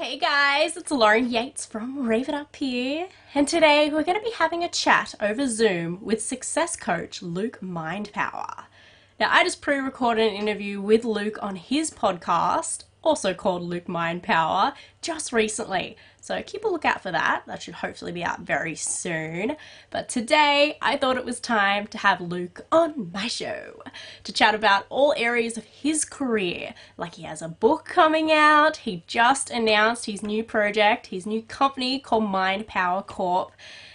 Hey guys, it's Lauren Yates from Rave It Up here, and today we're going to be having a chat over Zoom with success coach Luke Mindpower. Now, I just pre recorded an interview with Luke on his podcast, also called Luke Mind Power, just recently. So keep a lookout for that. That should hopefully be out very soon. But today, I thought it was time to have Luke on my show to chat about all areas of his career. Like he has a book coming out, he just announced his new project, his new company called Mind Power Corp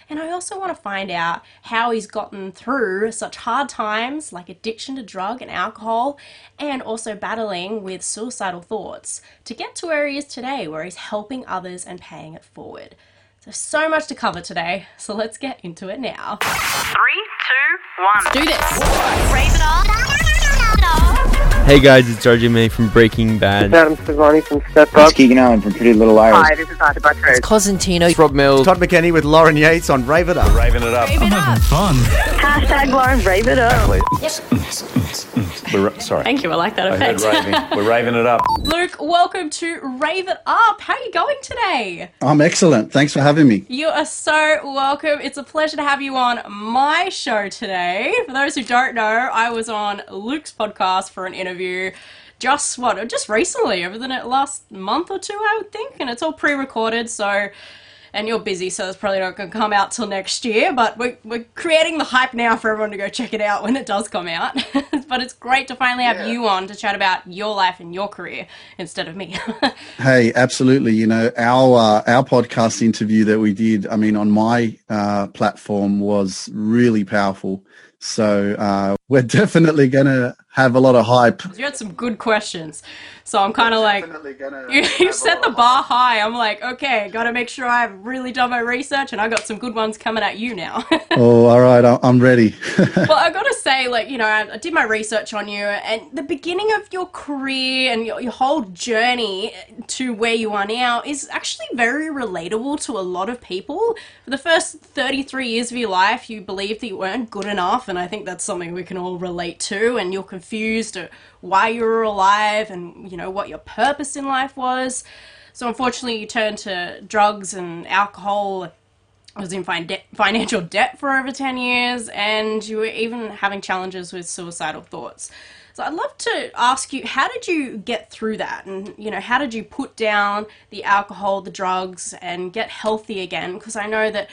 and I also want to find out how he's gotten through such hard times like addiction to drug and alcohol, and also battling with suicidal thoughts to get to where he is today, where he's helping others and paying it forward. There's so much to cover today, so let's get into it now. Three, two, one. Let's do this. Rave it up. Hey guys, it's RJ Mitte from Breaking Bad. Adam Sevani from Step Up. It's Keegan Allen from Pretty Little Liars. Hi, this is Arthur Buttrose. Cosentino. Rob Mills. Todd McKenney with Lauren Yates on Rave It Up. Raving it up. I'm having fun. Hashtag Lauren Rave It Up. We're, sorry. Thank you, I like that I heard effect. raving. We're raving it up. Luke, welcome to Rave It Up. How are you going today? I'm excellent. Thanks for having me. You are so welcome. It's a pleasure to have you on my show today. For those who don't know, I was on Luke's podcast for an interview just what just recently over the last month or two, I would think, and it's all pre-recorded, so and you're busy, so it's probably not going to come out till next year. But we're, we're creating the hype now for everyone to go check it out when it does come out. but it's great to finally have you on to chat about your life and your career instead of me. Hey, absolutely. You know, our uh, our podcast interview that we did, I mean, on my uh, platform was really powerful. So uh, we're definitely going to have a lot of hype. you had some good questions, so I'm kind of like. You, you set the bar high. I'm like, okay, got to make sure I've really done my research, and I got some good ones coming at you now. Oh, all right. I- I'm ready. well, I got to say, like, you know, I, I did my research on you, and the beginning of your career and your, your whole journey to where you are now is actually very relatable to a lot of people. For the first 33 years of your life, you believed that you weren't good enough, and I think that's something we can all relate to, and you're confused at why you were alive and, you know, what your purpose in life was. So, unfortunately, you turned to drugs and alcohol. I was in fin- de- financial debt for over 10 years and you were even having challenges with suicidal thoughts. So i'd love to ask you how did you get through that? And you know how did you put down the alcohol the drugs and get healthy again? Because i know that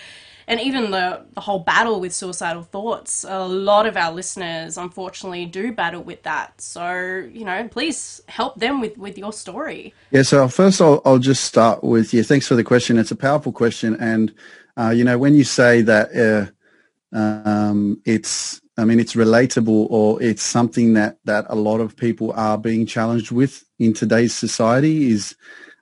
and even the, the whole battle with suicidal thoughts a lot of our listeners unfortunately do battle with that so you know please help them with with your story Yeah, so first I'll, I'll just start with you. Thanks for the question. It's a powerful question. And, uh, you know, when you say that uh, um, it's, I mean, it's relatable or it's something that, that a lot of people are being challenged with in today's society is,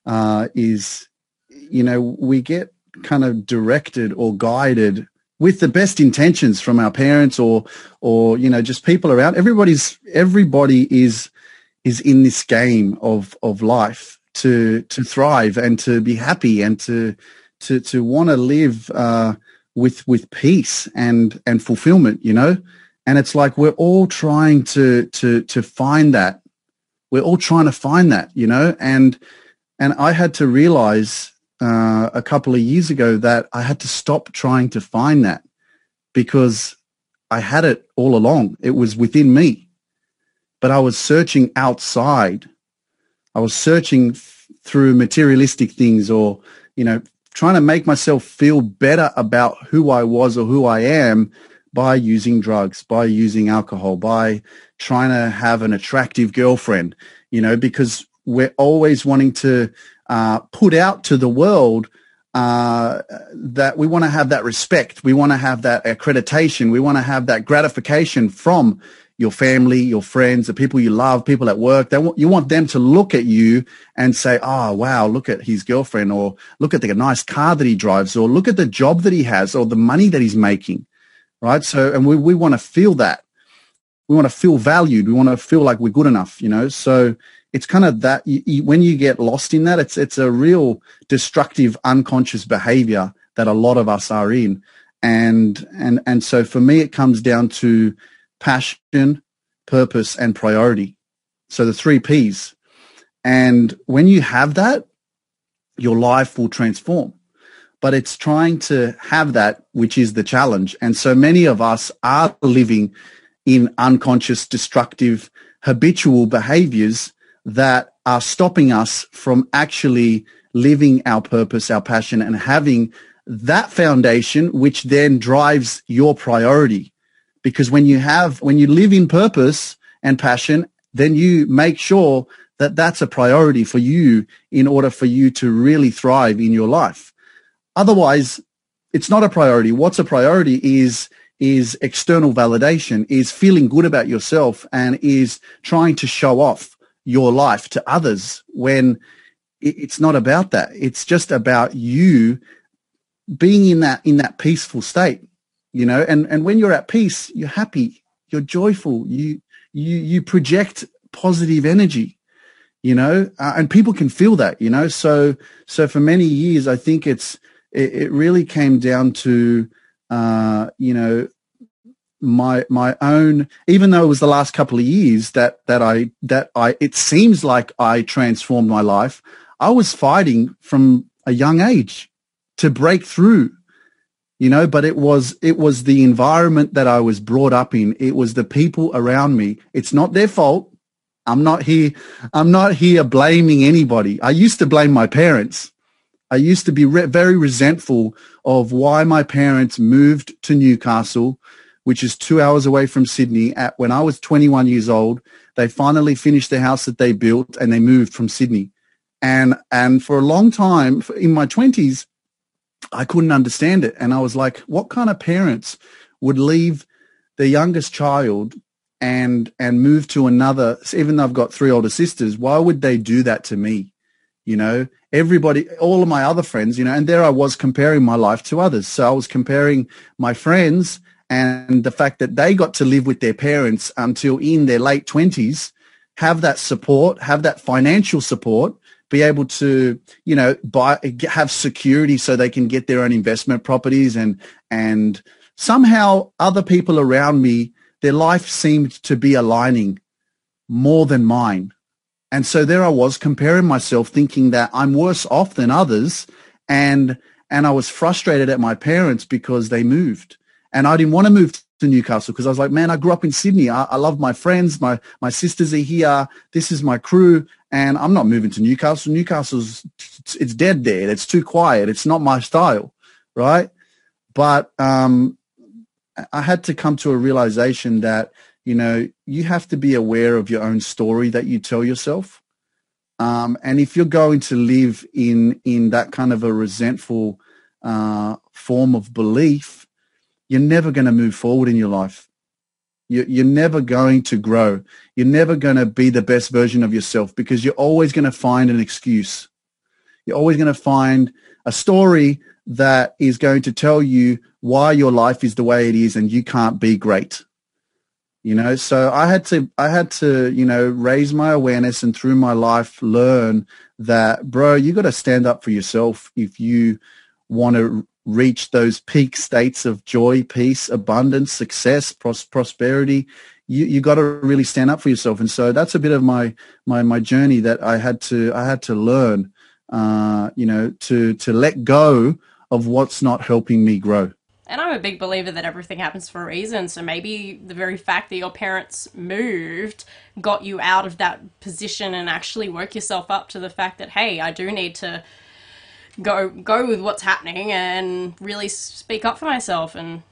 uh, is, you know, we get kind of directed or guided with the best intentions from our parents or, or, you know, just people around. Everybody's, everybody is, is in this game of of life to to thrive and to be happy and to to to want to live uh, with with peace and and fulfillment you know? And it's like we're all trying to to to find that. We're all trying to find that you know? And and I had to realize uh, a couple of years ago that I had to stop trying to find that because I had it all along it was within me but I was searching outside. I was searching f- through materialistic things or, you know, trying to make myself feel better about who I was or who I am by using drugs, by using alcohol, by trying to have an attractive girlfriend, you know, because we're always wanting to uh, put out to the world uh, that we want to have that respect. We want to have that accreditation. We want to have that gratification from your family, your friends, the people you love, people at work. They you want them to look at you and say, oh, wow, look at his girlfriend or look at the nice car that he drives or look at the job that he has or the money that he's making. Right. So, and we, we want to feel that. We want to feel valued. We want to feel like we're good enough, you know? So it's kind of that you, you, when you get lost in that, it's, it's a real destructive, unconscious behavior that a lot of us are in. And, and, and so for me, it comes down to passion, purpose, and priority. So the three P's. And when you have that, your life will transform. But it's trying to have that, which is the challenge. And so many of us are living in unconscious, destructive, habitual behaviors that are stopping us from actually living our purpose, our passion, and having that foundation, which then drives your priority. Because when you have, when you live in purpose and passion, then you make sure that that's a priority for you in order for you to really thrive in your life. Otherwise, it's not a priority. What's a priority is is external validation, is feeling good about yourself and is trying to show off your life to others when it's not about that. It's just about you being in that in that peaceful state, you know. And and when you're at peace, you're happy, you're joyful, you you you project positive energy, you know, uh, and people can feel that, you know. So so for many years, I think it's it, it really came down to uh, you know my my own even though it was the last couple of years that that I that I it seems like I transformed my life I was fighting from a young age to break through you know but it was it was the environment that I was brought up in. It was the people around me. It's not their fault. I'm not here I'm not here blaming anybody. I used to blame my parents. I used to be re- very resentful of why my parents moved to Newcastle which is two hours away from Sydney. At when I was 21 years old, they finally finished the house that they built and they moved from Sydney. And and for a long time in my 20s, I couldn't understand it. And I was like, what kind of parents would leave their youngest child and and move to another? Even though I've got three older sisters, why would they do that to me? You know, everybody, all of my other friends, you know, and there I was comparing my life to others. So I was comparing my friends and the fact that they got to live with their parents until in their late 20s have that support have that financial support be able to you know buy have security so they can get their own investment properties and and somehow other people around me their life seemed to be aligning more than mine. And so there I was comparing myself thinking that I'm worse off than others and and I was frustrated at my parents because they moved and I didn't want to move to Newcastle because I was like, man, I grew up in Sydney. I, I love my friends. My, my sisters are here. This is my crew. And I'm not moving to Newcastle. Newcastle's, it's dead there. It's too quiet. It's not my style. Right. But, um, I had to come to a realization that, you know, you have to be aware of your own story that you tell yourself. Um, and if you're going to live in, in that kind of a resentful, uh, form of belief, you're never going to move forward in your life. You're never going to grow. You're never going to be the best version of yourself because you're always going to find an excuse. You're always going to find a story that is going to tell you why your life is the way it is and you can't be great. You know, so I had to, I had to, you know, raise my awareness and through my life learn that, bro, you got to stand up for yourself if you want to reach those peak states of joy, peace, abundance, success, pros- prosperity, you you got to really stand up for yourself. And so that's a bit of my my my journey that I had to I had to learn, uh, you know, to to let go of what's not helping me grow. And I'm a big believer that everything happens for a reason. So maybe the very fact that your parents moved got you out of that position and actually woke yourself up to the fact that, hey, I do need to go go with what's happening and really speak up for myself and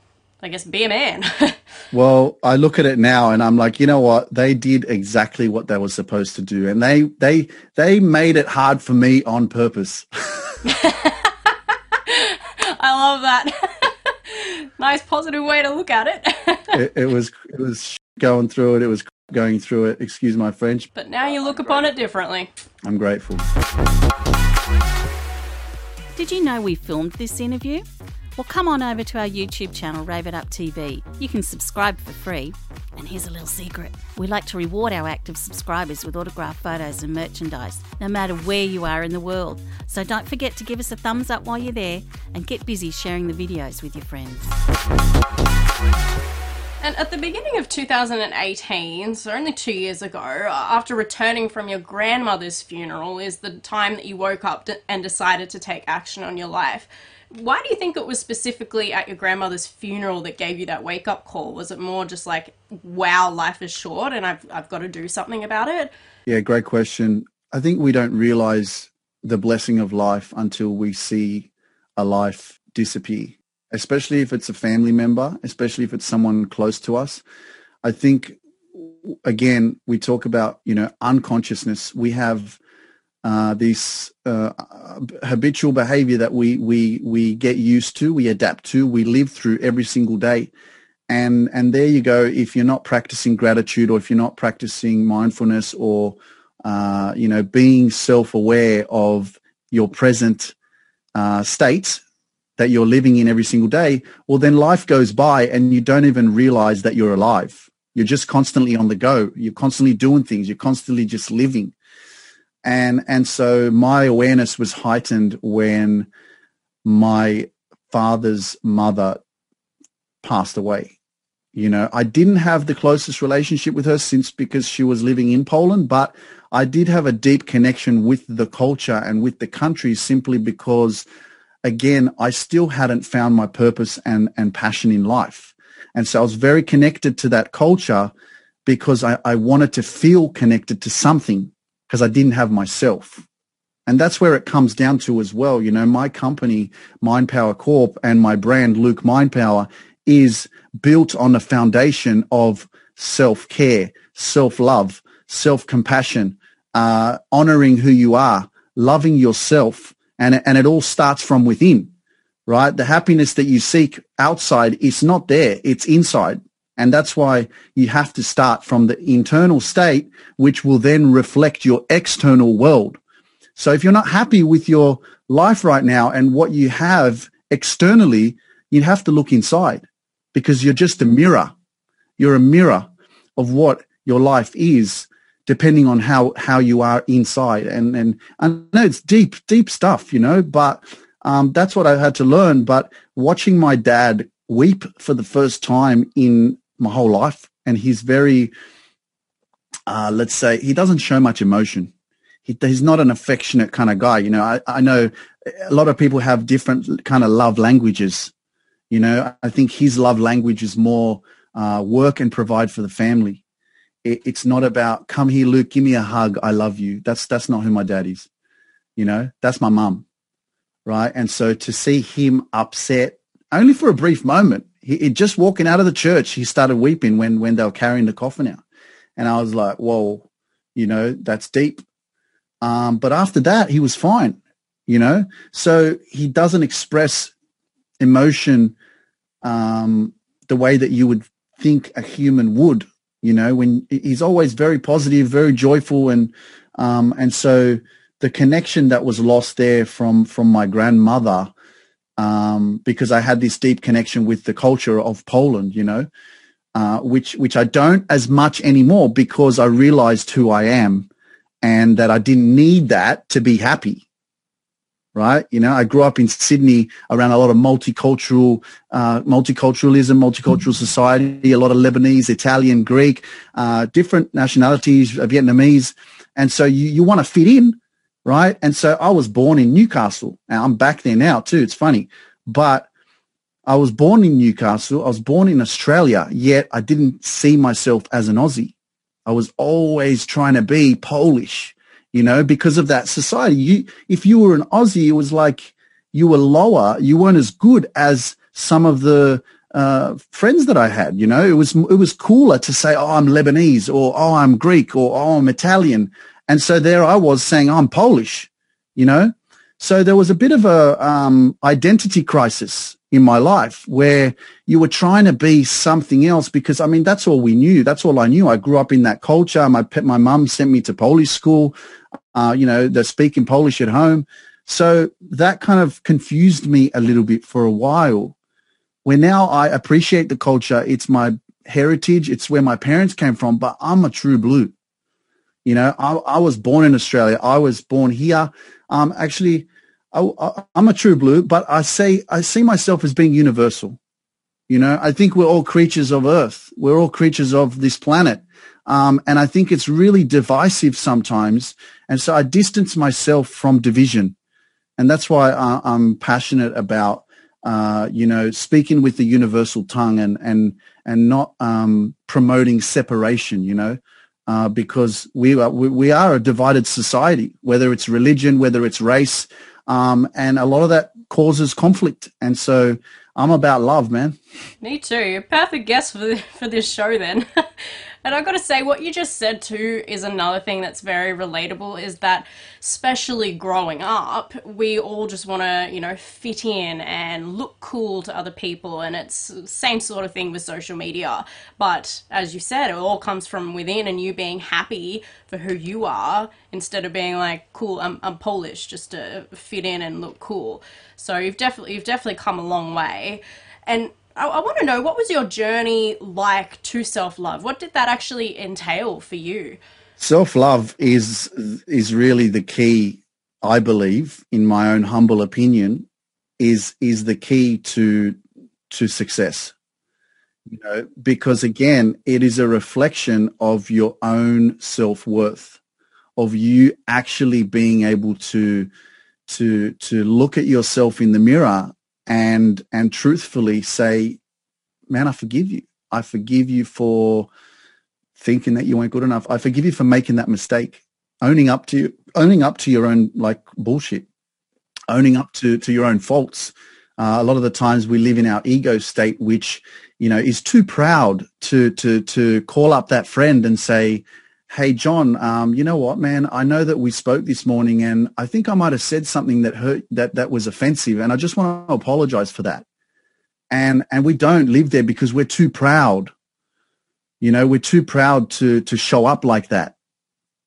I guess be a man. well, I look at it now and I'm like, you know what? They did exactly what they were supposed to do, and they they they made it hard for me on purpose. I love that. nice positive way to look at it. it. It was it was going through it. It was going through it. Excuse my French. But now you look upon it differently. I'm grateful. Did you know we filmed this interview? Well, come on over to our YouTube channel, Rave It Up TV. You can subscribe for free. And here's a little secret we like to reward our active subscribers with autographed photos and merchandise, no matter where you are in the world. So don't forget to give us a thumbs up while you're there and get busy sharing the videos with your friends. And at the beginning of 2018, so only two years ago, uh, after returning from your grandmother's funeral, is the time that you woke up and decided to take action on your life. Why do you think it was specifically at your grandmother's funeral that gave you that wake up call? Was it more just like, wow, life is short and I've, I've got to do something about it? Yeah, great question. I think we don't realize the blessing of life until we see a life disappear, especially if it's a family member, especially if it's someone close to us. I think, again, we talk about, you know, unconsciousness. We have uh, this uh, habitual behavior that we, we, we get used to, we adapt to, we live through every single day. And, and there you go. If you're not practicing gratitude or if you're not practicing mindfulness or, uh, you know, being self-aware of your present uh, state that you're living in every single day, well, then life goes by and you don't even realize that you're alive. You're just constantly on the go. You're constantly doing things. You're constantly just living. And, and so my awareness was heightened when my father's mother passed away. You know, I didn't have the closest relationship with her since because she was living in Poland, but I did have a deep connection with the culture and with the country simply because, again, I still hadn't found my purpose and, and passion in life. And so I was very connected to that culture because I, I wanted to feel connected to something because I didn't have myself. And that's where it comes down to as well. You know, my company, Mind Power Corp, and my brand, Luke Mind Power, is built on a foundation of self-care, self-love, self-compassion, uh, honoring who you are, loving yourself, and, and it all starts from within, right? The happiness that you seek outside is not there. It's inside. And that's why you have to start from the internal state, which will then reflect your external world. So if you're not happy with your life right now and what you have externally, you have to look inside because you're just a mirror. You're a mirror of what your life is depending on how, how you are inside. And, and I know it's deep, deep stuff, you know, but um, that's what I had to learn. But watching my dad weep for the first time in my whole life, and he's very, uh, let's say, he doesn't show much emotion. He, he's not an affectionate kind of guy. You know, I, I know a lot of people have different kind of love languages. You know, I think his love language is more uh, work and provide for the family. It, it's not about come here, Luke, give me a hug, I love you. That's that's not who my dad is. You know, that's my mum, right? And so to see him upset only for a brief moment, he, he just walking out of the church, he started weeping when when they were carrying the coffin out, and I was like, whoa, you know, that's deep. Um, but after that, he was fine. You know, so he doesn't express emotion um, the way that you would think a human would. You know, when he's always very positive, very joyful, and um, and so the connection that was lost there from from my grandmother, um, because I had this deep connection with the culture of Poland. You know, uh, which which I don't as much anymore because I realized who I am, and that I didn't need that to be happy right? You know, I grew up in Sydney around a lot of multicultural, uh, multiculturalism, multicultural society, a lot of Lebanese, Italian, Greek, uh, different nationalities, uh, Vietnamese. And so you, you want to fit in, right? And so I was born in Newcastle. Now I'm back there now too. It's funny, but I was born in Newcastle. I was born in Australia, yet I didn't see myself as an Aussie. I was always trying to be Polish you know, because of that society. You, if you were an Aussie, it was like you were lower. You weren't as good as some of the uh, friends that I had. You know, it was it was cooler to say, "Oh, I'm Lebanese," or "Oh, I'm Greek," or "Oh, I'm Italian." And so there I was saying, "I'm Polish," you know. So there was a bit of a um, identity crisis in my life where you were trying to be something else because I mean that's all we knew. That's all I knew. I grew up in that culture. My my mum sent me to Polish school. Uh, you know, they're speaking Polish at home. So that kind of confused me a little bit for a while. Where now I appreciate the culture. It's my heritage. It's where my parents came from, but I'm a true blue. You know, I, I was born in Australia. I was born here. Um, actually, I, am a true blue, but I say I see myself as being universal. You know, I think we're all creatures of Earth. We're all creatures of this planet. Um, and I think it's really divisive sometimes. And so I distance myself from division. And that's why I, I'm passionate about, uh, you know, speaking with the universal tongue and, and, and not um, promoting separation, you know, uh, because we are, we, we are a divided society, whether it's religion, whether it's race, um, and a lot of that causes conflict. And so I'm about love, man. Me too. Perfect guest for, for this show then. and I've got to say, what you just said too is another thing that's very relatable is that, especially growing up, we all just want to, you know, fit in and look cool to other people. And it's same sort of thing with social media. But as you said, it all comes from within and you being happy for who you are instead of being like, cool, I'm, I'm Polish just to fit in and look cool. So you've definitely, you've definitely come a long way. And I, I want to know what was your journey like to self love? What did that actually entail for you? Self love is is really the key. I believe, in my own humble opinion, is is the key to to success. You know, because again, it is a reflection of your own self worth, of you actually being able to to to look at yourself in the mirror and and truthfully say, man, I forgive you. I forgive you for thinking that you weren't good enough. I forgive you for making that mistake. Owning up to owning up to your own like bullshit. Owning up to to your own faults. Uh, a lot of the times we live in our ego state, which you know is too proud to to to call up that friend and say, "Hey, John, um, you know what, man? I know that we spoke this morning, and I think I might have said something that hurt that that was offensive, and I just want to apologize for that." and and we don't live there because we're too proud you know we're too proud to to show up like that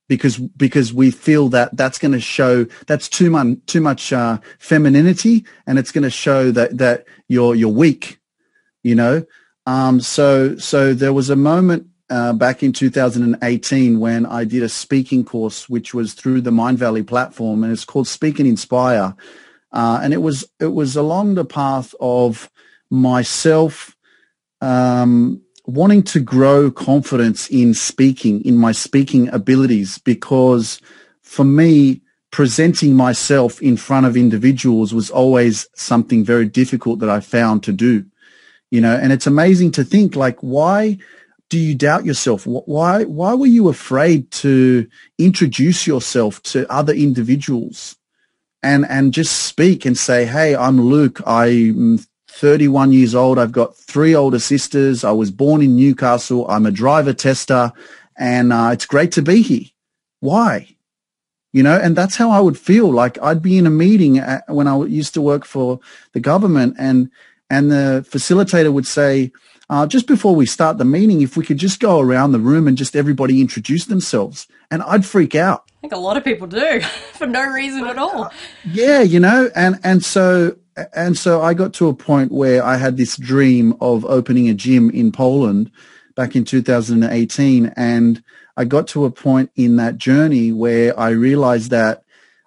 because because we feel that that's going to show that's too much too much uh, femininity and it's going to show that that you're you're weak you know um, so so there was a moment uh, back in 2018 when I did a speaking course which was through the Mindvalley platform and it's called Speak and Inspire uh, and it was it was along the path of myself um, wanting to grow confidence in speaking, in my speaking abilities, because for me, presenting myself in front of individuals was always something very difficult that I found to do. You know, and it's amazing to think like, why do you doubt yourself? Why, why were you afraid to introduce yourself to other individuals? and and just speak and say, "Hey, I'm Luke. I'm 31 years old. I've got three older sisters. I was born in Newcastle. I'm a driver tester and uh, it's great to be here. Why? You know, and that's how I would feel like I'd be in a meeting at, when I used to work for the government and, and the facilitator would say, uh, just before we start the meeting, if we could just go around the room and just everybody introduce themselves and I'd freak out. I think a lot of people do for no reason at all. Yeah, you know, and, and so and so I got to a point where I had this dream of opening a gym in Poland back in 2018. And I got to a point in that journey where I realized that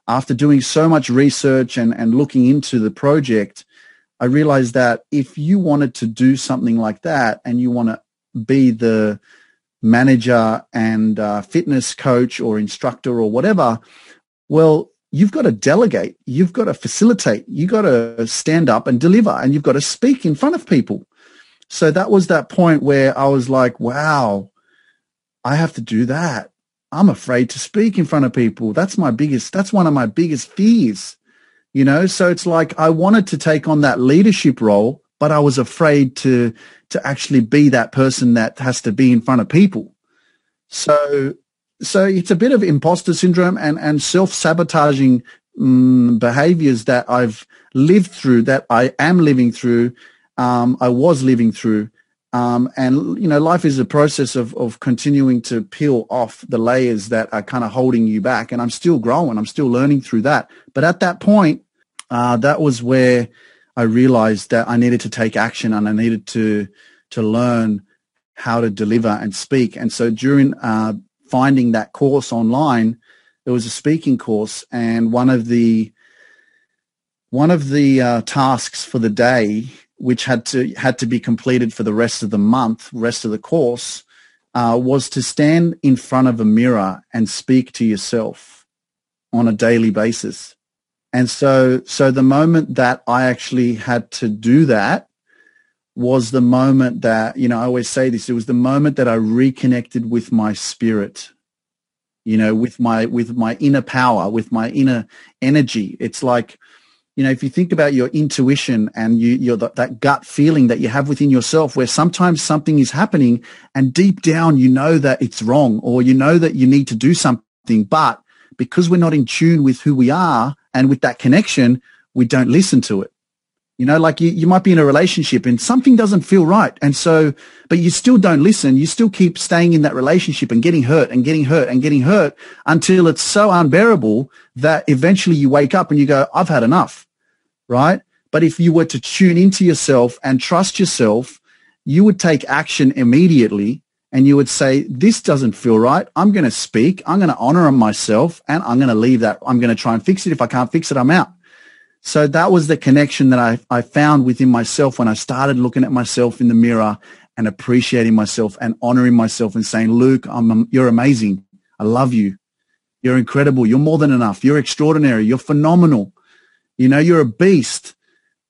after doing so much research and, and looking into the project, I realized that if you wanted to do something like that and you want to be the manager and uh, fitness coach or instructor or whatever, well, you've got to delegate. You've got to facilitate. You've got to stand up and deliver and you've got to speak in front of people. So that was that point where I was like, wow, I have to do that. I'm afraid to speak in front of people. That's my biggest, that's one of my biggest fears, you know? So it's like I wanted to take on that leadership role, but I was afraid to, to actually be that person that has to be in front of people. So so it's a bit of imposter syndrome and, and self-sabotaging um, behaviors that I've lived through, that I am living through, um, I was living through. Um, and, you know, life is a process of, of continuing to peel off the layers that are kind of holding you back. And I'm still growing. I'm still learning through that. But at that point, uh, that was where I realized that I needed to take action and I needed to, to learn how to deliver and speak. And so during uh, finding that course online, it was a speaking course, and one of the one of the uh, tasks for the day which had to had to be completed for the rest of the month, rest of the course, uh, was to stand in front of a mirror and speak to yourself on a daily basis. And so, so the moment that I actually had to do that was the moment that, you know, I always say this, it was the moment that I reconnected with my spirit, you know, with my, with my inner power, with my inner energy. It's like, you know, if you think about your intuition and you, your that gut feeling that you have within yourself, where sometimes something is happening and deep down you know that it's wrong, or you know that you need to do something, but because we're not in tune with who we are and with that connection, we don't listen to it. You know, like you, you might be in a relationship and something doesn't feel right. And so, but you still don't listen. You still keep staying in that relationship and getting hurt and getting hurt and getting hurt until it's so unbearable that eventually you wake up and you go, I've had enough. Right. But if you were to tune into yourself and trust yourself, you would take action immediately and you would say, this doesn't feel right. I'm going to speak. I'm going to honor myself and I'm going to leave that. I'm going to try and fix it. If I can't fix it, I'm out. So that was the connection that I, I found within myself when I started looking at myself in the mirror and appreciating myself and honoring myself and saying, Luke, I'm, um, you're amazing. I love you. You're incredible. You're more than enough. You're extraordinary. You're phenomenal. You know, you're a beast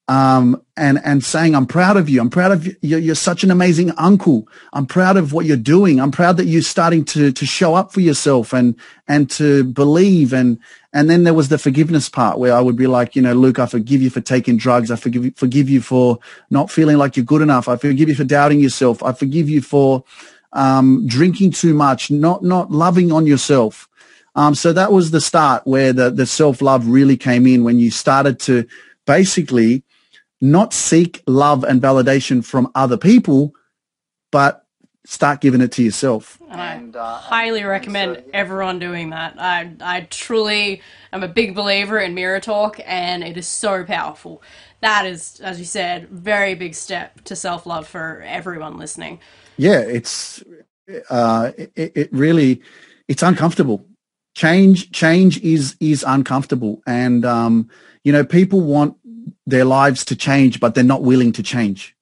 um, and and saying, "I'm proud of you. I'm proud of you. You're, you're, such an amazing uncle. I'm proud of what you're doing. I'm proud that you're starting to to show up for yourself and and to believe." And and then there was the forgiveness part where I would be like, you know, Luke, I forgive you for taking drugs. I forgive you, forgive you for not feeling like you're good enough. I forgive you for doubting yourself. I forgive you for um, drinking too much, not not loving on yourself. Um, so that was the start where the the self love really came in when you started to basically not seek love and validation from other people, but start giving it to yourself. And I and, uh, highly recommend so, yeah. everyone doing that. I, I truly am a big believer in mirror talk, and it is so powerful. That is, as you said, very big step to self love for everyone listening. Yeah, it's uh, it, it really it's uncomfortable. Change change is is uncomfortable, and um, you know people want their lives to change, but they're not willing to change.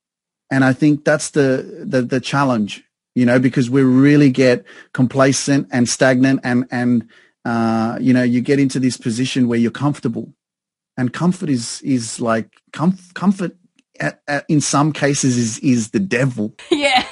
And I think that's the, the, the challenge, you know, because we really get complacent and stagnant and, and, uh, you know, you get into this position where you're comfortable and comfort is, is like comf- comfort at, at, in some cases is, is the devil. Yeah.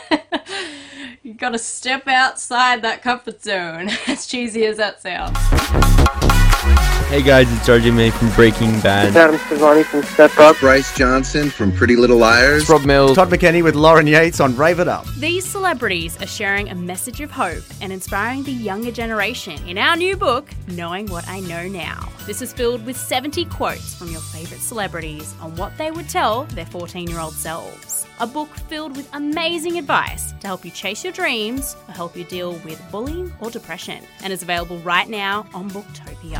you got to step outside that comfort zone, as cheesy as that sounds. Hey guys, it's RJ Mitte from Breaking Bad. Adam Sevani from Step Up. Bryce Johnson from Pretty Little Liars. Rob Mills. Todd McKenney with Lauren Yates on Rave It Up. These celebrities are sharing a message of hope and inspiring the younger generation in our new book, Knowing What I Know Now. This is filled with 70 quotes from your favourite celebrities on what they would tell their 14 year old selves. A book filled with amazing advice to help you chase your dreams or help you deal with bullying or depression, and is available right now on Booktopia.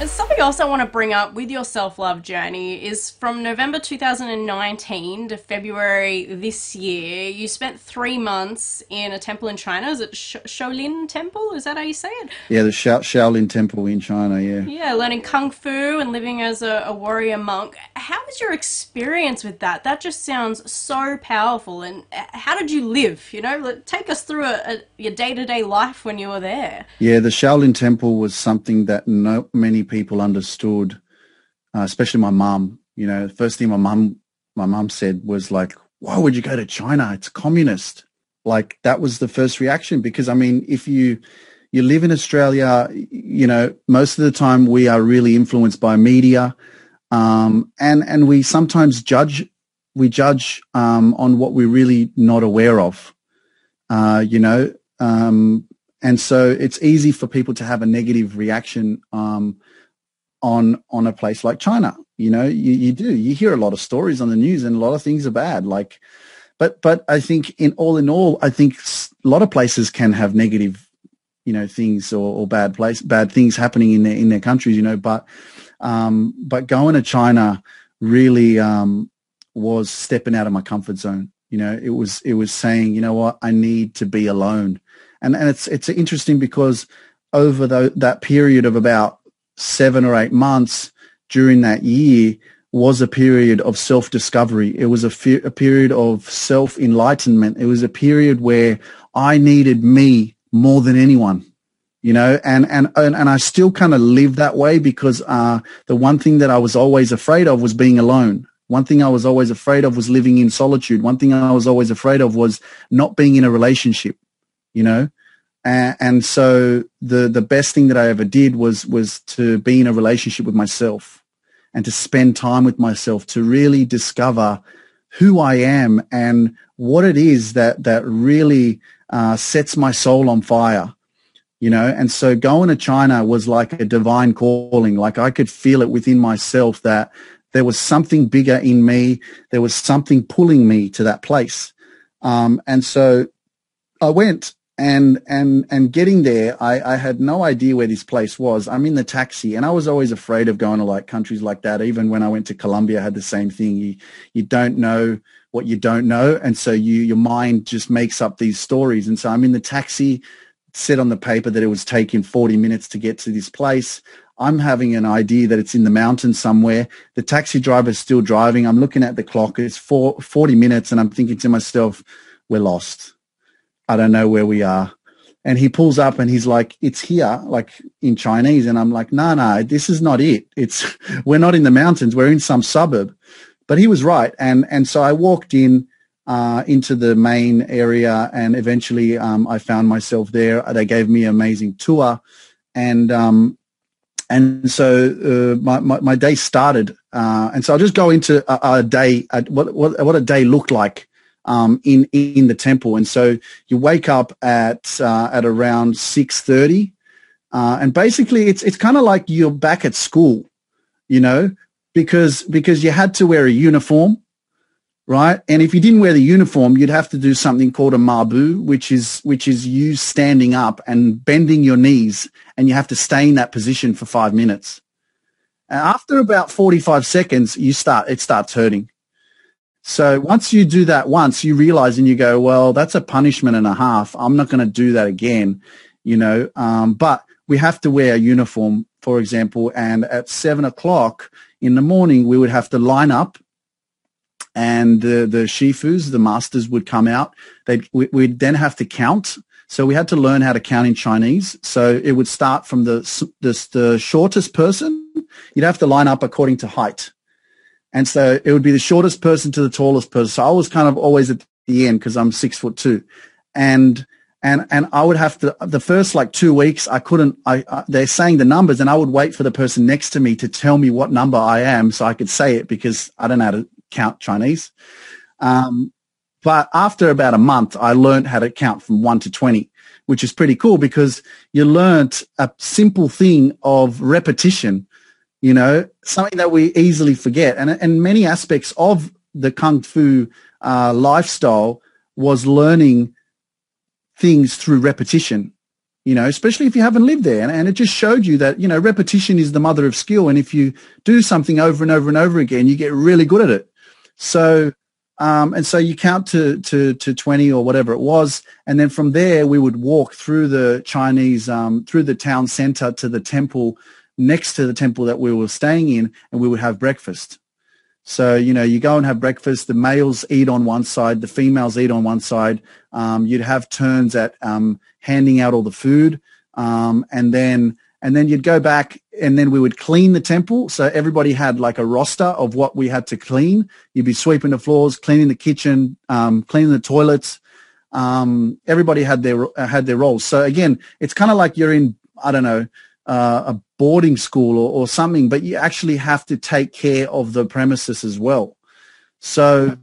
And something else I want to bring up with your self love journey is from November 2019 to February this year, you spent three months in a temple in China. Is it Sh- Shaolin Temple? Is that how you say it? Yeah, the Sha- Shaolin Temple in China, yeah. Yeah, learning Kung Fu and living as a, a warrior monk. How was your experience with that? That just sounds so powerful. And uh, how did you live? You know, take us through a, a, your day to day life when you were there. Yeah, the Shaolin Temple was something that no many people understood, uh, especially my mum. You know, the first thing my mum my mum said was like, "Why would you go to China? It's communist." Like that was the first reaction because I mean, if you you live in Australia, you know, most of the time we are really influenced by media, um, and and we sometimes judge we judge um, on what we're really not aware of. Uh, you know, um, and so it's easy for people to have a negative reaction um, on on a place like China. You know, you, you do. You hear a lot of stories on the news, and a lot of things are bad. Like, but but I think in all in all, I think a lot of places can have negative, you know, things or, or bad place bad things happening in their in their countries. You know, but um, but going to China really um, was stepping out of my comfort zone. You know, it was it was saying, you know what, I need to be alone, and and it's it's interesting because over the, that period of about seven or eight months during that year, was a period of self-discovery. It was a, fe- a period of self-enlightenment. It was a period where I needed me more than anyone, you know, and, and, and, and I still kind of live that way because, uh, the one thing that I was always afraid of was being alone. One thing I was always afraid of was living in solitude. One thing I was always afraid of was not being in a relationship, you know, and, so the, the best thing that I ever did was, was to be in a relationship with myself and to spend time with myself to really discover who I am and what it is that, that really uh, sets my soul on fire you know? And so going to china was like a divine calling. Like i could feel it within myself that there was something bigger in me. There was something pulling me to that place. Um, and so i went and and and getting there I, I had no idea where this place was i'm in the taxi and i was always afraid of going to like countries like that even when i went to colombia I had the same thing you you don't know what you don't know. And so you, your mind just makes up these stories. And so I'm in the taxi, said on the paper that it was taking 40 minutes to get to this place. I'm having an idea that it's in the mountains somewhere. The taxi driver is still driving. I'm looking at the clock. It's four, 40 minutes and I'm thinking to myself, we're lost. I don't know where we are. And he pulls up and he's like, it's here, like in Chinese. And I'm like, no, no, this is not it. It's, we're not in the mountains. We're in some suburb. But he was right, and and so I walked in uh, into the main area, and eventually um, I found myself there. They gave me an amazing tour, and um, and so uh, my, my, my day started. Uh, and so I'll just go into a, a day, a, what what what a day looked like um, in in the temple. And so you wake up at uh, at around six thirty, uh, and basically it's it's kind of like you're back at school, you know because because you had to wear a uniform, right? And if you didn't wear the uniform, you'd have to do something called a mabu, which is which is you standing up and bending your knees, and you have to stay in that position for five minutes. And after about 45 seconds, you start it starts hurting. So once you do that once, you realize and you go, well, that's a punishment and a half. I'm not going to do that again, you know. Um, but we have to wear a uniform, for example, and at seven o'clock, in the morning, we would have to line up and the, the shifus, the masters would come out. They'd, we, would then have to count. So we had to learn how to count in Chinese. So it would start from the, the, the shortest person. You'd have to line up according to height. And so it would be the shortest person to the tallest person. So I was kind of always at the end because I'm six foot two. And and and I would have to the first like two weeks I couldn't I, I, they're saying the numbers and I would wait for the person next to me to tell me what number I am so I could say it because I don't know how to count Chinese. Um, but after about a month, I learned how to count from one to twenty, which is pretty cool because you learned a simple thing of repetition. You know, something that we easily forget, and and many aspects of the kung fu uh, lifestyle was learning things through repetition you know, especially if you haven't lived there. And, and, it just showed you that, you know, repetition is the mother of skill. And if you do something over and over and over again, you get really good at it. So, um, and so you count to, to, to 20 or whatever it was. And then from there, we would walk through the Chinese, um, through the town center to the temple next to the temple that we were staying in, and we would have breakfast. So, you know, you go and have breakfast, the males eat on one side, the females eat on one side. Um, you'd have turns at um, handing out all the food. Um, and then and then you'd go back and then we would clean the temple. So everybody had like a roster of what we had to clean. You'd be sweeping the floors, cleaning the kitchen, um, cleaning the toilets. Um, everybody had their had their roles. So again, it's kind of like you're in I don't know uh, a boarding school or, or something, but you actually have to take care of the premises as well. So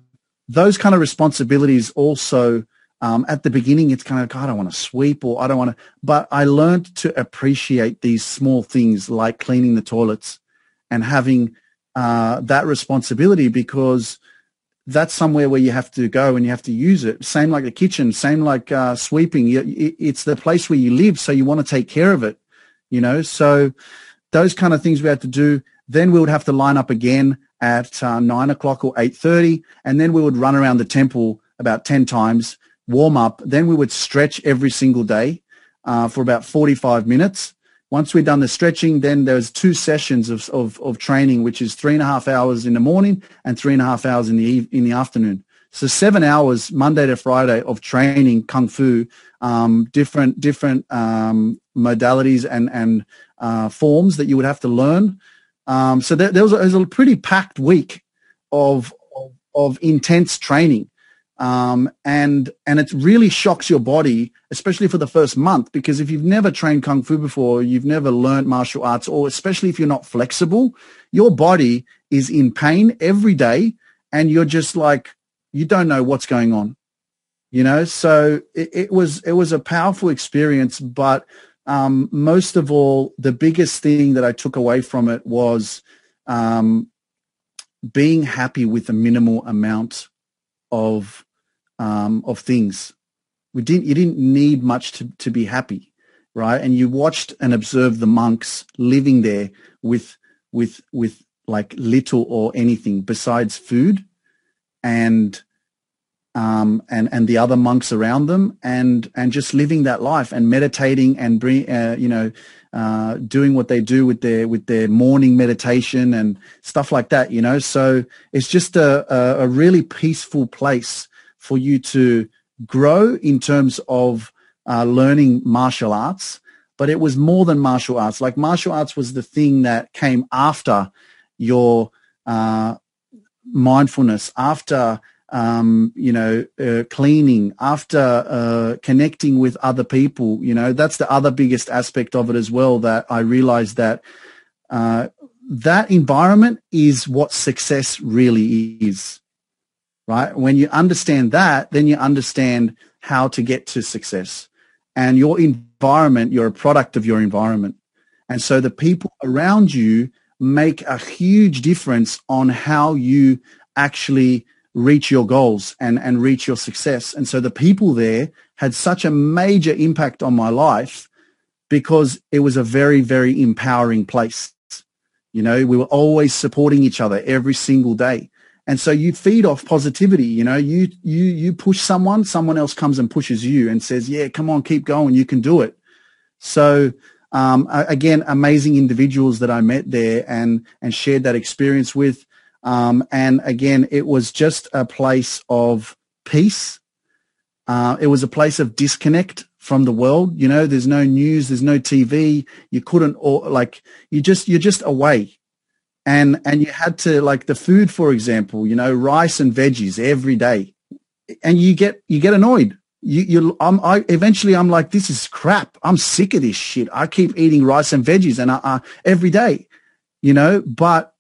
those kind of responsibilities also um, at the beginning, it's kind of, God, I don't want to sweep or I don't want to, but I learned to appreciate these small things like cleaning the toilets and having uh, that responsibility because that's somewhere where you have to go and you have to use it. Same like the kitchen, same like uh, sweeping. It's the place where you live, so you want to take care of it you know, so those kind of things we had to do. Then we would have to line up again at uh, nine o'clock or 8.30 and then we would run around the temple about 10 times, warm up. Then we would stretch every single day uh, for about 45 minutes. once we'd done the stretching, then there was two sessions of, of, of training, which is three and a half hours in the morning and three and a half hours in the in the afternoon. So seven hours Monday to Friday of training kung fu, um, different different um, modalities and and uh, forms that you would have to learn. Um, so there, there, was a, was a pretty packed week of of, of intense training. Um, and and it really shocks your body, especially for the first month, because if you've never trained kung fu before, you've never learned martial arts, or especially if you're not flexible, your body is in pain every day, and you're just like you don't know what's going on, you know. So it, it was it was a powerful experience, but um, most of all, the biggest thing that I took away from it was um, being happy with a minimal amount of um, of things. We didn't. You didn't need much to to be happy, right? And you watched and observed the monks living there with with with like little or anything besides food, and um, and and the other monks around them, and and just living that life and meditating and bring, uh, you know, uh, doing what they do with their with their morning meditation and stuff like that. You know, so it's just a a, a really peaceful place for you to grow in terms of uh, learning martial arts. But it was more than martial arts. Like martial arts was the thing that came after your uh, mindfulness, after um, you know, uh, cleaning, after uh, connecting with other people. You know, that's the other biggest aspect of it as well. That I realized that uh, that environment is what success really is right? When you understand that, then you understand how to get to success. And your environment, you're a product of your environment. And so the people around you make a huge difference on how you actually reach your goals and, and reach your success. And so the people there had such a major impact on my life because it was a very, very empowering place. You know, we were always supporting each other every single day. And so you feed off positivity, you know, you, you, you push someone, someone else comes and pushes you and says, yeah, come on, keep going. You can do it. So, um, again, amazing individuals that I met there and, and shared that experience with. Um, and again, it was just a place of peace. Uh, it was a place of disconnect from the world. You know, there's no news, there's no TV. You couldn't, or like, you just, you're just away and and you had to like the food for example you know rice and veggies every day and you get you get annoyed you you I'm, I eventually I'm like this is crap. I'm sick of this shit. I keep eating rice and veggies and I, I every day you know but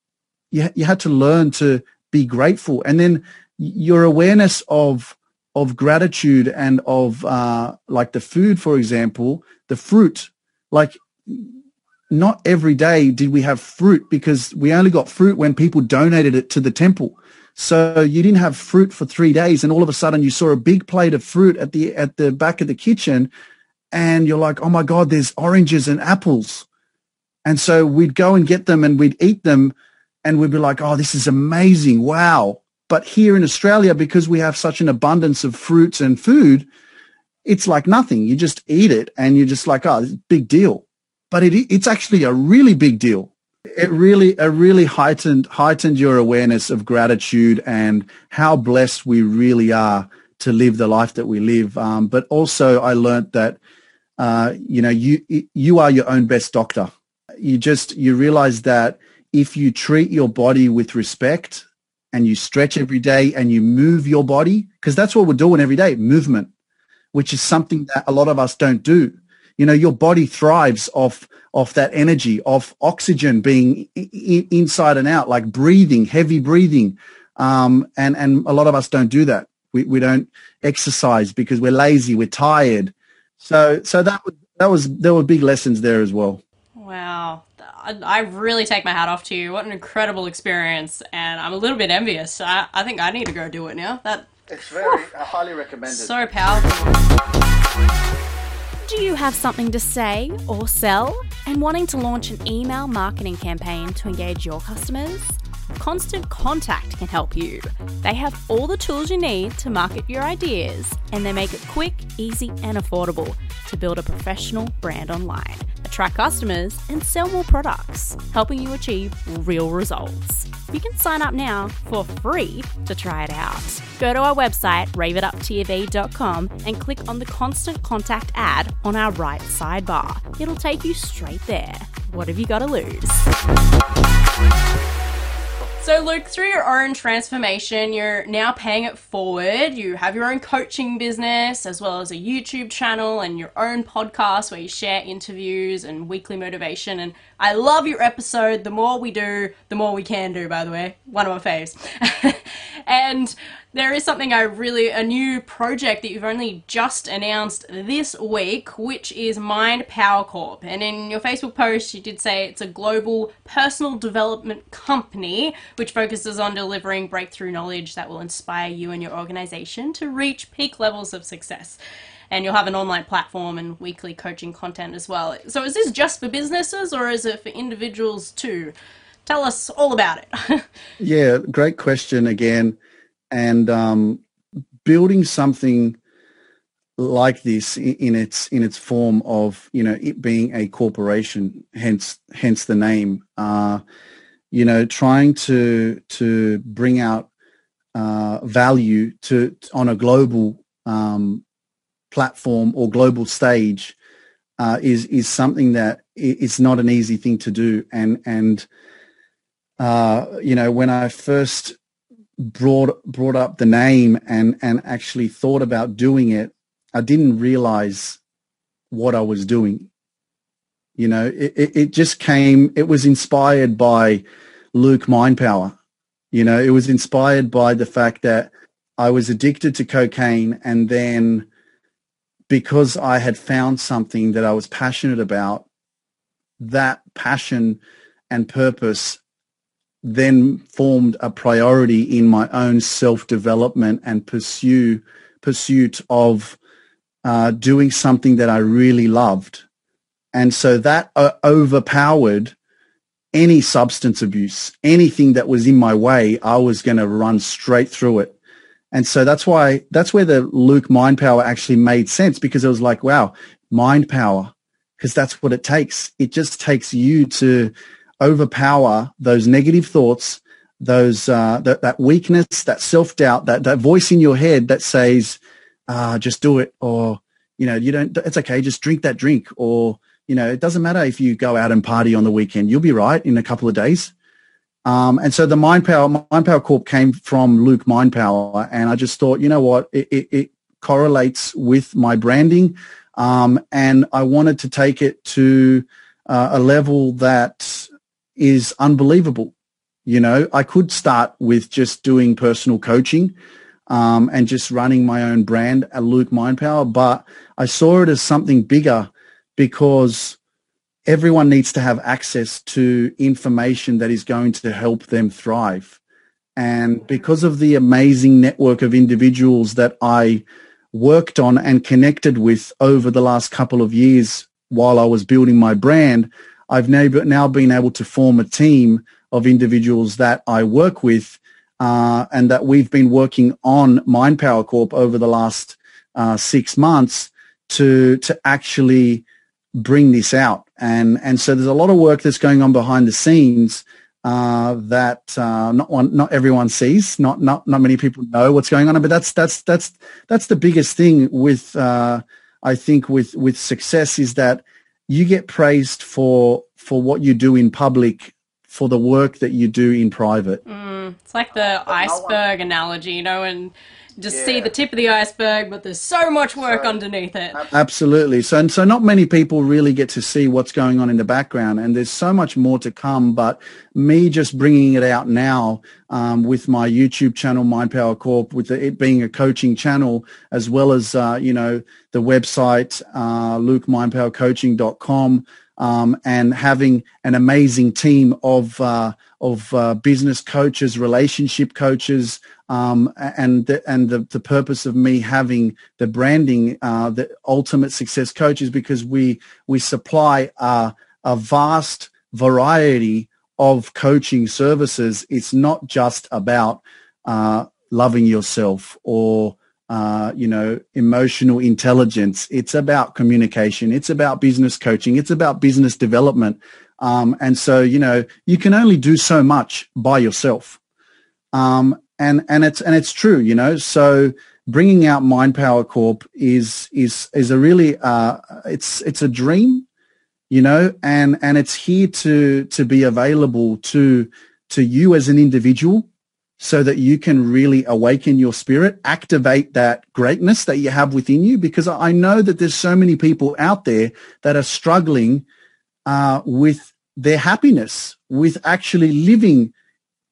you you had to learn to be grateful. And then your awareness of of gratitude and of uh like the food for example the fruit like not every day did we have fruit because we only got fruit when people donated it to the temple. So you didn't have fruit for three days and all of a sudden you saw a big plate of fruit at the, at the back of the kitchen and you're like, oh my God, there's oranges and apples. And so we'd go and get them and we'd eat them and we'd be like, oh, this is amazing. Wow. But here in Australia, because we have such an abundance of fruits and food, it's like nothing. You just eat it and you're just like, oh, big deal but it, it's actually a really big deal. It really, it really heightened, heightened your awareness of gratitude and how blessed we really are to live the life that we live. Um, but also I learned that, uh, you know, you, you are your own best doctor. You just, you realize that if you treat your body with respect and you stretch every day and you move your body, because that's what we're doing every day, movement, which is something that a lot of us don't do you know, your body thrives off off that energy, of oxygen being I- inside and out, like breathing, heavy breathing. Um, and and a lot of us don't do that. We we don't exercise because we're lazy, we're tired. So so that was that was there were big lessons there as well. Wow. I really take my hat off to you. What an incredible experience, and I'm a little bit envious. I, I think I need to go do it now. That it's very I highly recommended. So powerful. Do you have something to say or sell and wanting to launch an email marketing campaign to engage your customers? Constant Contact can help you. They have all the tools you need to market your ideas and they make it quick, easy, and affordable to build a professional brand online. attract customers, and sell more products, helping you achieve real results. You can sign up now for free to try it out. Go to our website, raveituptv.com, and click on the constant contact ad on our right sidebar. It'll take you straight there. What have you got to lose? So, Luke, through your own transformation, you're now paying it forward. You have your own coaching business, as well as a YouTube channel and your own podcast where you share interviews and weekly motivation. And I love your episode. The more we do, the more we can do, by the way. One of my faves. and there is something I really, a new project that you've only just announced this week, which is Mind Power Corp. And in your Facebook post, you did say it's a global personal development company which focuses on delivering breakthrough knowledge that will inspire you and your organization to reach peak levels of success. And you'll have an online platform and weekly coaching content as well. So, is this just for businesses or is it for individuals too? Tell us all about it. yeah, great question again and um, building something like this in its in its form of you know it being a corporation hence hence the name uh, you know trying to to bring out uh, value to on a global um, platform or global stage uh, is is something that it's not an easy thing to do. And and uh, you know when I first brought brought up the name and and actually thought about doing it, I didn't realize what I was doing. You know, it, it, it just came. It was inspired by Luke Mindpower. You know, it was inspired by the fact that I was addicted to cocaine, and then because I had found something that I was passionate about, that passion and purpose then formed a priority in my own self-development and pursue pursuit of uh, doing something that I really loved. And so that uh, overpowered any substance abuse, anything that was in my way, I was going to run straight through it. And so that's why, that's where the Luke mind power actually made sense because it was like, wow, mind power, because that's what it takes. It just takes you to overpower those negative thoughts, those uh, that, that weakness, that self doubt, that that voice in your head that says, uh, "Just do it," or you know, you don't. It's okay. Just drink that drink, or you know, it doesn't matter if you go out and party on the weekend. You'll be right in a couple of days. Um, and so the Mind Power, Mind Power Corp came from Luke Mind Power, and I just thought, you know what, it, it, it correlates with my branding, um, and I wanted to take it to uh, a level that is unbelievable. You know, I could start with just doing personal coaching um, and just running my own brand at Luke Mindpower, but I saw it as something bigger because everyone needs to have access to information that is going to help them thrive. And because of the amazing network of individuals that I worked on and connected with over the last couple of years while I was building my brand, I've now been able to form a team of individuals that I work with uh, and that we've been working on MindPower Corp over the last uh, six months to to actually bring this out. And and so there's a lot of work that's going on behind the scenes uh, that uh, not one, not everyone sees. Not not not many people know what's going on. But that's that's that's that's the biggest thing with uh, I think with with success is that you get praised for for what you do in public for the work that you do in private. Mm, it's like the iceberg analogy, you know, and just yeah. see the tip of the iceberg, but there's so much work so, underneath it. Absolutely. So, and so not many people really get to see what's going on in the background, and there's so much more to come. But me just bringing it out now um, with my YouTube channel, Mind Power Corp, with it being a coaching channel, as well as uh, you know the website uh, LukeMindPowerCoaching.com um, and having an amazing team of uh, of uh, business coaches, relationship coaches, um, and the, and the, the purpose of me having the branding, uh, the ultimate success coaches, because we we supply a, a vast variety of coaching services. It's not just about uh, loving yourself or uh, you know, emotional intelligence. It's about communication. It's about business coaching. It's about business development. Um, and so, you know, you can only do so much by yourself. Um, and, and it's, and it's true, you know, so bringing out Mind Power Corp is, is, is a really, uh, it's, it's a dream, you know, and, and it's here to, to be available to, to you as an individual so that you can really awaken your spirit, activate that greatness that you have within you. Because I know that there's so many people out there that are struggling uh, with their happiness, with actually living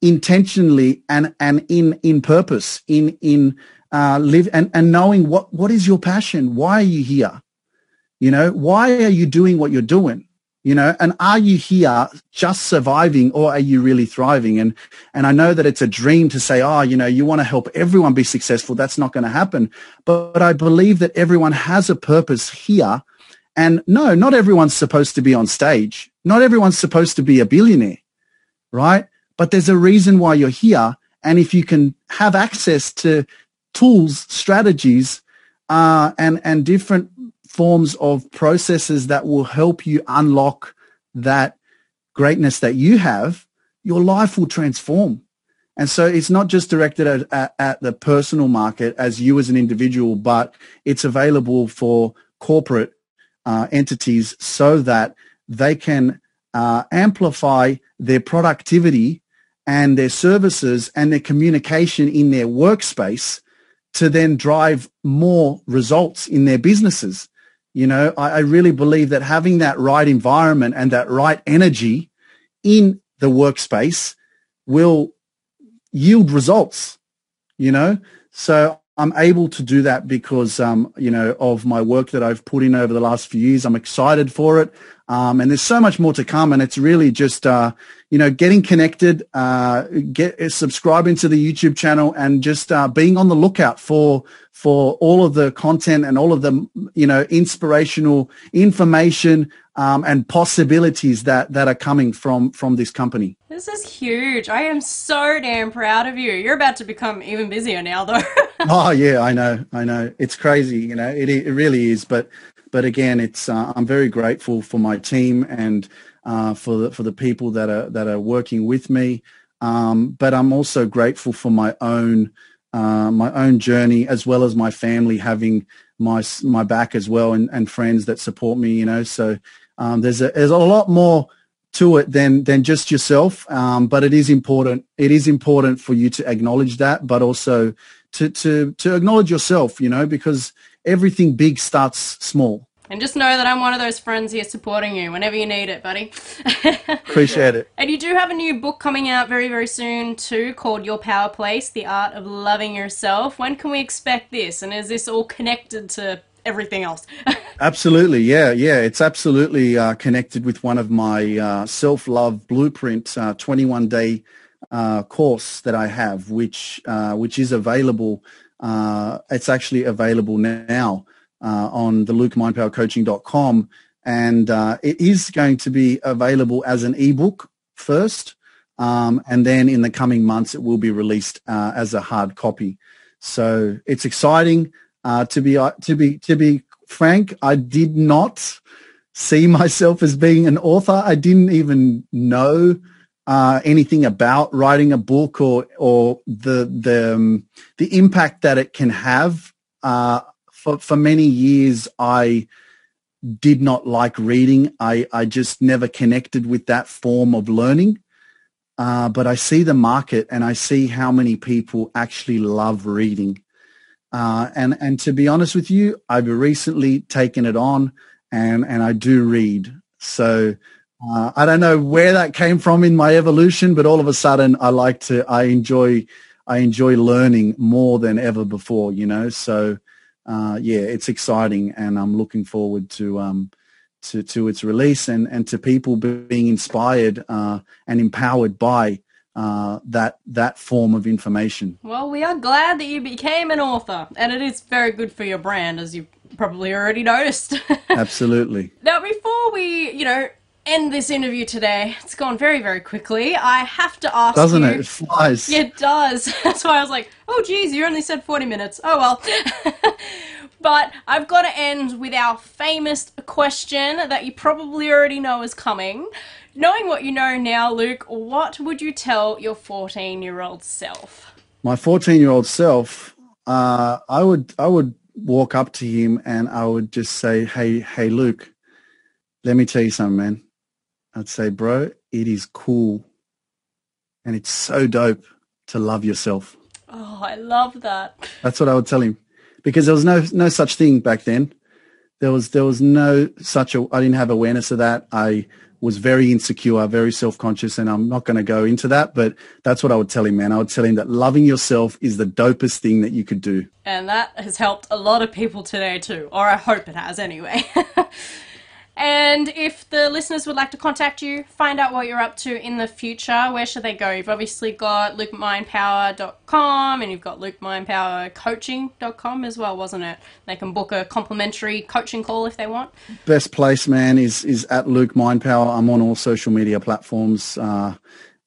intentionally and and in in purpose, in in uh, live and and knowing what what is your passion, why are you here, you know, why are you doing what you're doing, you know, and are you here just surviving or are you really thriving? And and I know that it's a dream to say, oh, you know, you want to help everyone be successful. That's not going to happen, but, but I believe that everyone has a purpose here. And no, not everyone's supposed to be on stage. Not everyone's supposed to be a billionaire, right? But there's a reason why you're here. And if you can have access to tools, strategies, uh, and, and different forms of processes that will help you unlock that greatness that you have, your life will transform. And so it's not just directed at, at, at, the personal market as you as an individual, but it's available for corporate uh, entities so that they can uh, amplify their productivity and their services and their communication in their workspace to then drive more results in their businesses. You know, I, I, really believe that having that right environment and that right energy in the workspace will yield results, you know? So I'm able to do that because, um, you know, of my work that I've put in over the last few years. I'm excited for it. Um, and there's so much more to come. And it's really just, uh, you know, getting connected, uh, get uh, subscribing to the YouTube channel and just, uh, being on the lookout for, for all of the content and all of the, you know, inspirational information, um, and possibilities that, that are coming from, from this company. This is huge. I am so damn proud of you. You're about to become even busier now though. oh yeah, I know. I know. It's crazy, you know, it, it really is. But, but again, it's, uh, I'm very grateful for my team and, uh, for the for the people that are that are working with me. Um, but I'm also grateful for my own uh, my own journey as well as my family having my my back as well and, and friends that support me. You know, so um, there's a there's a lot more to it than than just yourself. Um, but it is important. It is important for you to acknowledge that, but also to to to acknowledge yourself. You know, because everything big starts small. And just know that I'm one of those friends here supporting you whenever you need it, buddy. Appreciate it. And you do have a new book coming out very, very soon too called Your Power Place The Art of Loving Yourself. When can we expect this? And is this all connected to everything else? absolutely. Yeah. Yeah. It's absolutely uh, connected with one of my uh, self love blueprint uh, 21 day uh, course that I have, which, uh, which is available. Uh, it's actually available now uh, on the lukemindpowercoaching.com. And uh, it is going to be available as an ebook first. Um, and then in the coming months, it will be released uh, as a hard copy. So it's exciting. Uh, to be uh, to be to be frank, I did not see myself as being an author. I didn't even know uh, anything about writing a book or or the the um, the impact that it can have uh, for, for many years, I did not like reading. I, I just never connected with that form of learning. Uh, but I see the market and I see how many people actually love reading. Uh, and, and to be honest with you, I've recently taken it on and, and I do read. So uh, I don't know where that came from in my evolution, but all of a sudden I like to, I enjoy, I enjoy learning more than ever before, you know, so uh, yeah, it's exciting, and I'm looking forward to um, to to its release and and to people being inspired uh, and empowered by uh, that that form of information. Well, we are glad that you became an author, and it is very good for your brand, as you probably already noticed. Absolutely. Now, before we, you know, end this interview today. It's gone very, very quickly. I have to ask Doesn't you. it? It flies. It does. That's why I was like, oh, geez, you only said 40 minutes. Oh, well. but I've got to end with our famous question that you probably already know is coming. Knowing what you know now, Luke, what would you tell your 14 year old self? My 14 year old self, uh, I would, I would walk up to him and I would just say, Hey, hey, Luke, let me tell you something, man. I'd say, bro, it is cool. And it's so dope to love yourself. Oh, I love that. That's what I would tell him because there was no, no such thing back then. There was, there was no such a, I didn't have awareness of that. I was very insecure, very self-conscious, and I'm not going to go into that, but that's what I would tell him, man. I would tell him that loving yourself is the dopest thing that you could do. And that has helped a lot of people today too, or I hope it has anyway. and if the listeners would like to contact you, find out what you're up to in the future, where should they go? You've obviously got lukemindpower.com and you've got lukemindpowercoaching.com as well, wasn't it? They can book a complimentary coaching call if they want. Best place, man, is is at Luke Mindpower. I'm on all social media platforms. Uh,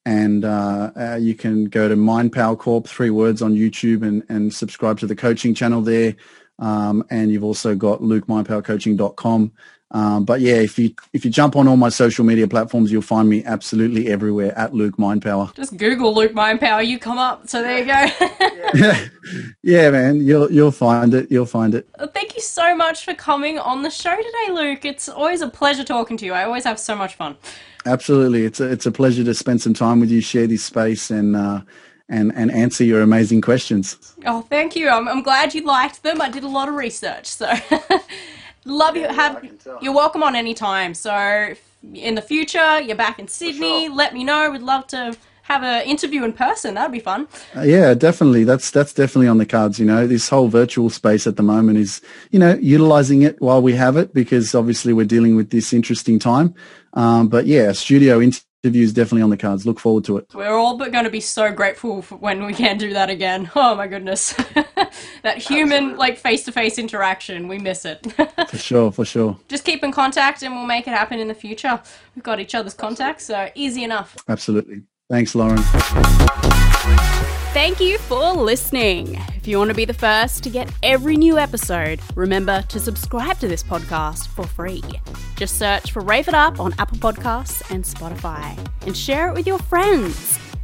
and uh, uh, you can go to Mindpower Corp, three words on YouTube, and, and subscribe to the coaching channel there. Um, and you've also got lukemindpowercoaching.com. Um, but yeah, if you if you jump on all my social media platforms, you'll find me absolutely everywhere at Luke Mindpower. Just Google Luke Mindpower, you come up. So there you go. yeah, yeah, man, you'll you'll find it. You'll find it. Thank you so much for coming on the show today, Luke. It's always a pleasure talking to you. I always have so much fun. Absolutely, it's a it's a pleasure to spend some time with you, share this space, and uh, and and answer your amazing questions. Oh, thank you. I'm, I'm glad you liked them. I did a lot of research, so love you. Have you're welcome on any time. So in the future you're back in Sydney, let me know. We'd love to have an interview in person. That'd be fun. Uh, yeah, definitely. That's that's definitely on the cards. You know, this whole virtual space at the moment is, you know, utilizing it while we have it because obviously we're dealing with this interesting time. Um, but yeah, studio interview is definitely on the cards. Look forward to it. We're all but going to be so grateful for when we can do that again. Oh my goodness, that human like face to face interaction. We miss it. For sure, for sure. Just keep in contact, and we'll make it happen in the future. We've got each other's contacts, so easy enough. Absolutely. Thanks, Lauren. Thank you for listening. If you want to be the first to get every new episode, remember to subscribe to this podcast for free. Just search for Rave It Up on Apple Podcasts and Spotify and share it with your friends.